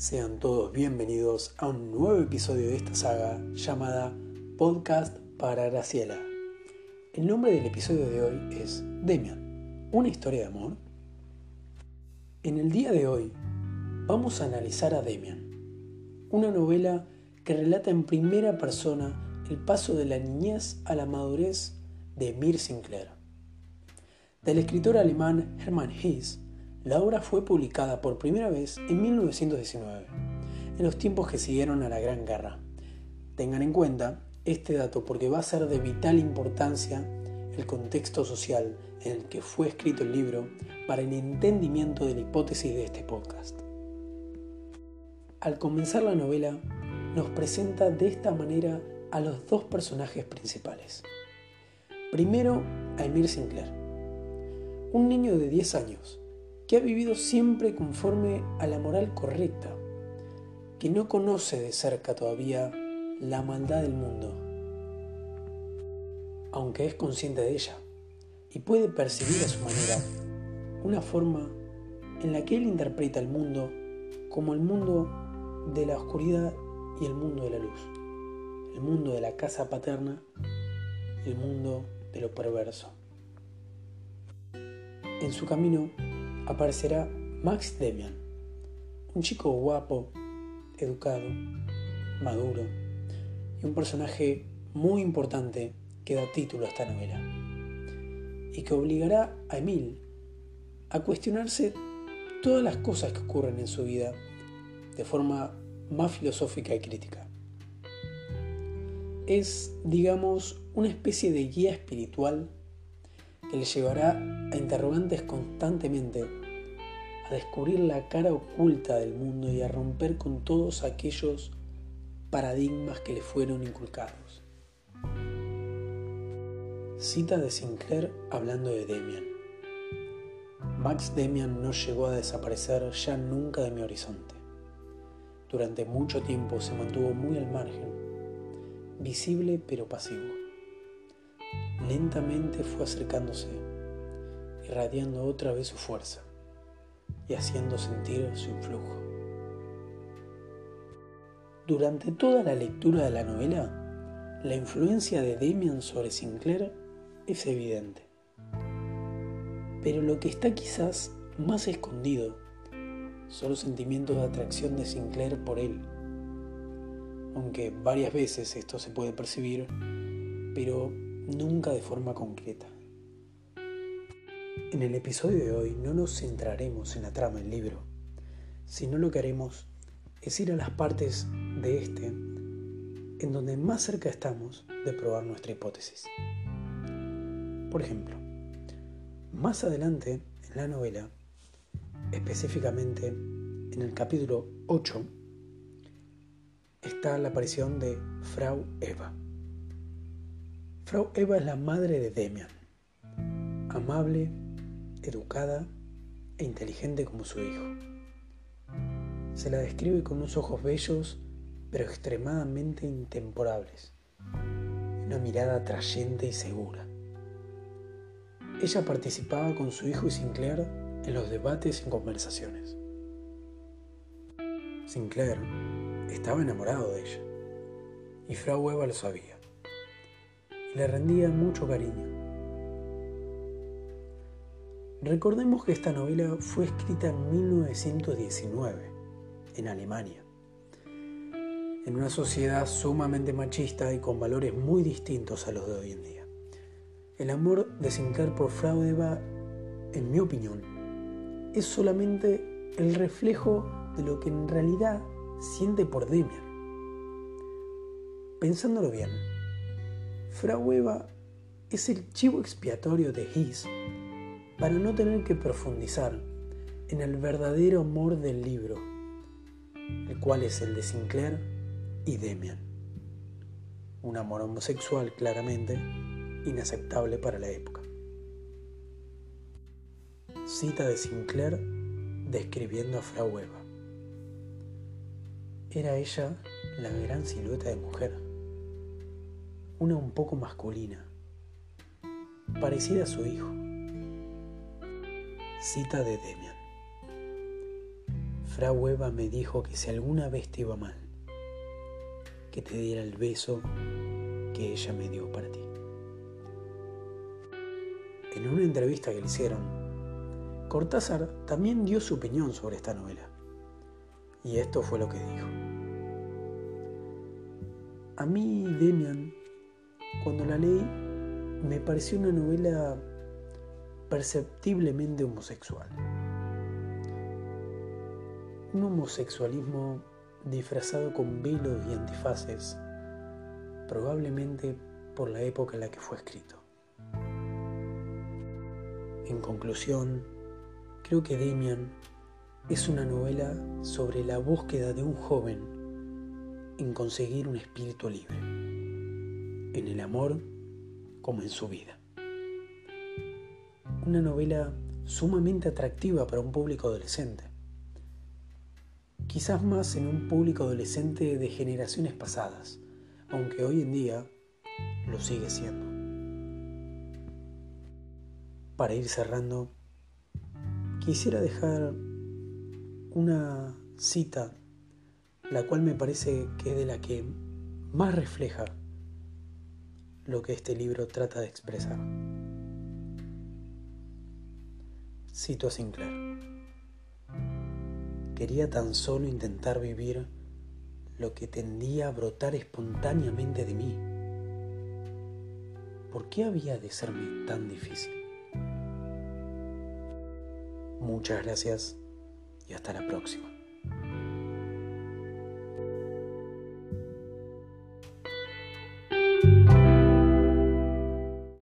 Sean todos bienvenidos a un nuevo episodio de esta saga llamada Podcast para Graciela. El nombre del episodio de hoy es Demian, una historia de amor. En el día de hoy vamos a analizar a Demian, una novela que relata en primera persona el paso de la niñez a la madurez de Mir Sinclair. Del escritor alemán Hermann Hesse, la obra fue publicada por primera vez en 1919, en los tiempos que siguieron a la Gran Guerra. Tengan en cuenta este dato porque va a ser de vital importancia el contexto social en el que fue escrito el libro para el entendimiento de la hipótesis de este podcast. Al comenzar la novela, nos presenta de esta manera a los dos personajes principales. Primero, a Emir Sinclair, un niño de 10 años que ha vivido siempre conforme a la moral correcta, que no conoce de cerca todavía la maldad del mundo, aunque es consciente de ella y puede percibir a su manera una forma en la que él interpreta el mundo como el mundo de la oscuridad y el mundo de la luz, el mundo de la casa paterna y el mundo de lo perverso. En su camino aparecerá Max Demian, un chico guapo, educado, maduro y un personaje muy importante que da título a esta novela y que obligará a Emil a cuestionarse todas las cosas que ocurren en su vida de forma más filosófica y crítica. Es, digamos, una especie de guía espiritual que le llevará a interrogantes constantemente, a descubrir la cara oculta del mundo y a romper con todos aquellos paradigmas que le fueron inculcados. Cita de Sinclair hablando de Demian. Max Demian no llegó a desaparecer ya nunca de mi horizonte. Durante mucho tiempo se mantuvo muy al margen, visible pero pasivo lentamente fue acercándose, irradiando otra vez su fuerza y haciendo sentir su influjo. Durante toda la lectura de la novela, la influencia de Demian sobre Sinclair es evidente. Pero lo que está quizás más escondido son los sentimientos de atracción de Sinclair por él. Aunque varias veces esto se puede percibir, pero nunca de forma concreta. En el episodio de hoy no nos centraremos en la trama del libro, sino lo que haremos es ir a las partes de este en donde más cerca estamos de probar nuestra hipótesis. Por ejemplo, más adelante en la novela, específicamente en el capítulo 8, está la aparición de Frau Eva. Frau Eva es la madre de Demian, amable, educada e inteligente como su hijo. Se la describe con unos ojos bellos pero extremadamente intemporables, una mirada atrayente y segura. Ella participaba con su hijo y Sinclair en los debates y conversaciones. Sinclair estaba enamorado de ella y Frau Eva lo sabía y le rendía mucho cariño. Recordemos que esta novela fue escrita en 1919, en Alemania, en una sociedad sumamente machista y con valores muy distintos a los de hoy en día. El amor de Sinclair por Frau Eva, en mi opinión, es solamente el reflejo de lo que en realidad siente por Demian. Pensándolo bien, Frau Eva es el chivo expiatorio de His para no tener que profundizar en el verdadero amor del libro, el cual es el de Sinclair y Demian. Un amor homosexual claramente inaceptable para la época. Cita de Sinclair describiendo a Frau Eva. Era ella la gran silueta de mujer una un poco masculina, parecida a su hijo. Cita de Demian. Fra Hueva me dijo que si alguna vez te iba mal, que te diera el beso que ella me dio para ti. En una entrevista que le hicieron, Cortázar también dio su opinión sobre esta novela. Y esto fue lo que dijo. A mí, Demian, cuando la leí, me pareció una novela perceptiblemente homosexual. Un homosexualismo disfrazado con velos y antifaces, probablemente por la época en la que fue escrito. En conclusión, creo que Demian es una novela sobre la búsqueda de un joven en conseguir un espíritu libre, en el amor como en su vida. Una novela sumamente atractiva para un público adolescente quizás más en un público adolescente de generaciones pasadas, aunque hoy en día lo sigue siendo. Para ir cerrando, quisiera dejar una cita, la cual me parece que es de la que más refleja lo que este libro trata de expresar. Cito a Sinclair. Quería tan solo intentar vivir lo que tendía a brotar espontáneamente de mí. ¿Por qué había de serme tan difícil? Muchas gracias y hasta la próxima.